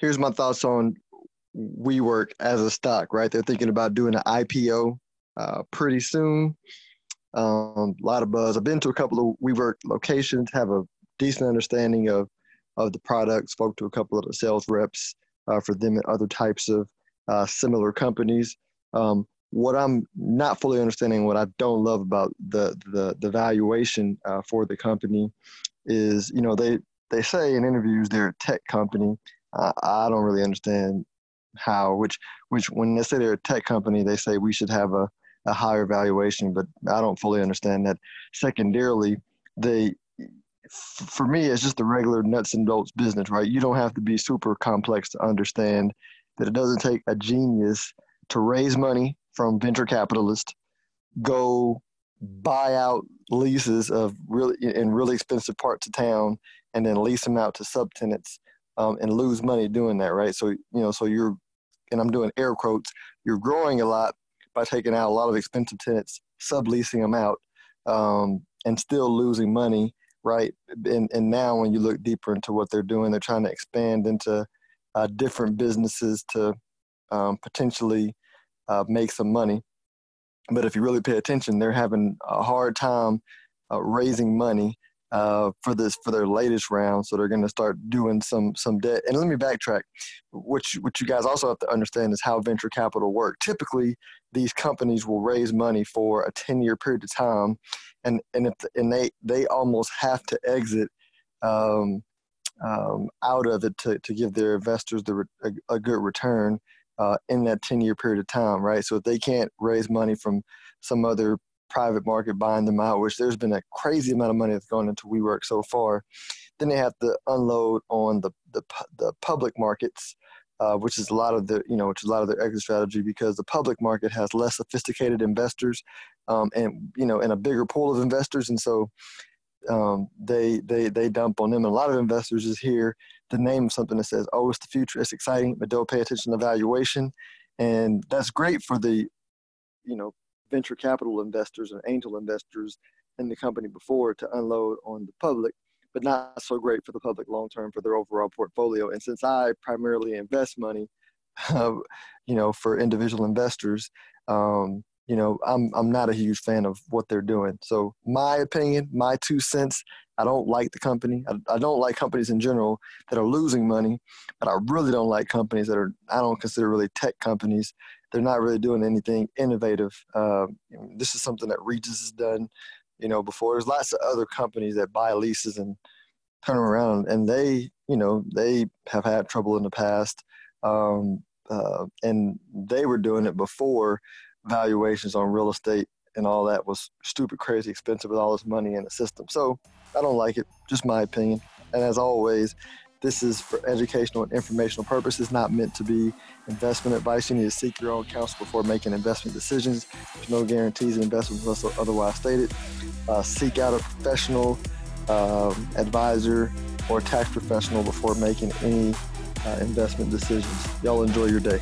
here's my thoughts on WeWork as a stock. Right, they're thinking about doing an IPO uh, pretty soon. Um, a lot of buzz. I've been to a couple of WeWork locations, have a decent understanding of of the product. Spoke to a couple of the sales reps uh, for them and other types of uh, similar companies. Um, what I'm not fully understanding, what I don't love about the the, the valuation uh, for the company, is you know they they say in interviews they're a tech company. I don't really understand how which which when they say they're a tech company, they say we should have a a higher valuation, but I don't fully understand that. Secondarily, they for me, it's just the regular nuts and bolts business, right? You don't have to be super complex to understand that it doesn't take a genius to raise money from venture capitalists, go buy out leases of really in really expensive parts of town, and then lease them out to subtenants um, and lose money doing that, right? So you know, so you're, and I'm doing air quotes, you're growing a lot by taking out a lot of expensive tenants, subleasing them out, um, and still losing money, right? And and now when you look deeper into what they're doing, they're trying to expand into uh, different businesses to um, potentially uh, make some money. But if you really pay attention, they're having a hard time uh, raising money uh, for this for their latest round. So they're going to start doing some some debt. And let me backtrack. What you, what you guys also have to understand is how venture capital work. Typically, these companies will raise money for a ten year period of time, and and if and they they almost have to exit. Um, um, out of it to, to give their investors the, a, a good return uh, in that 10 year period of time, right? So if they can't raise money from some other private market buying them out, which there's been a crazy amount of money that's gone into WeWork so far, then they have to unload on the, the, the public markets. Uh, which is a lot of the you know which is a lot of their exit strategy because the public market has less sophisticated investors um, and you know and a bigger pool of investors and so um, they they they dump on them. And a lot of investors is here the name of something that says, "Oh, it's the future, it's exciting," but don't pay attention to valuation, and that's great for the, you know, venture capital investors and angel investors in the company before to unload on the public, but not so great for the public long term for their overall portfolio. And since I primarily invest money, uh, you know, for individual investors. Um, you know, I'm I'm not a huge fan of what they're doing. So my opinion, my two cents, I don't like the company. I, I don't like companies in general that are losing money, but I really don't like companies that are I don't consider really tech companies. They're not really doing anything innovative. Uh, this is something that Regus has done, you know, before. There's lots of other companies that buy leases and turn them around, and they, you know, they have had trouble in the past, um, uh, and they were doing it before valuations on real estate and all that was stupid, crazy expensive with all this money in the system. So I don't like it, just my opinion. And as always, this is for educational and informational purposes, not meant to be investment advice. You need to seek your own counsel before making investment decisions. There's no guarantees in investment unless otherwise stated. Uh, seek out a professional um, advisor or tax professional before making any uh, investment decisions. Y'all enjoy your day.